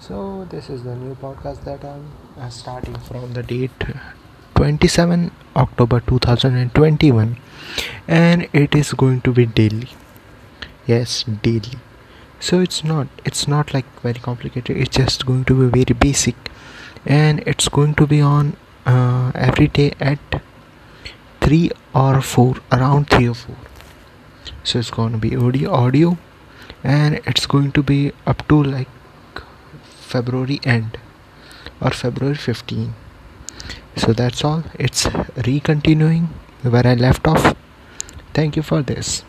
So, this is the new podcast that I'm starting from the date 27 October 2021, and it is going to be daily. Yes, daily. So it's not it's not like very complicated. It's just going to be very basic, and it's going to be on uh, every day at three or four, around three or four. So it's going to be audio, audio, and it's going to be up to like February end or February 15. So that's all. It's recontinuing where I left off. Thank you for this.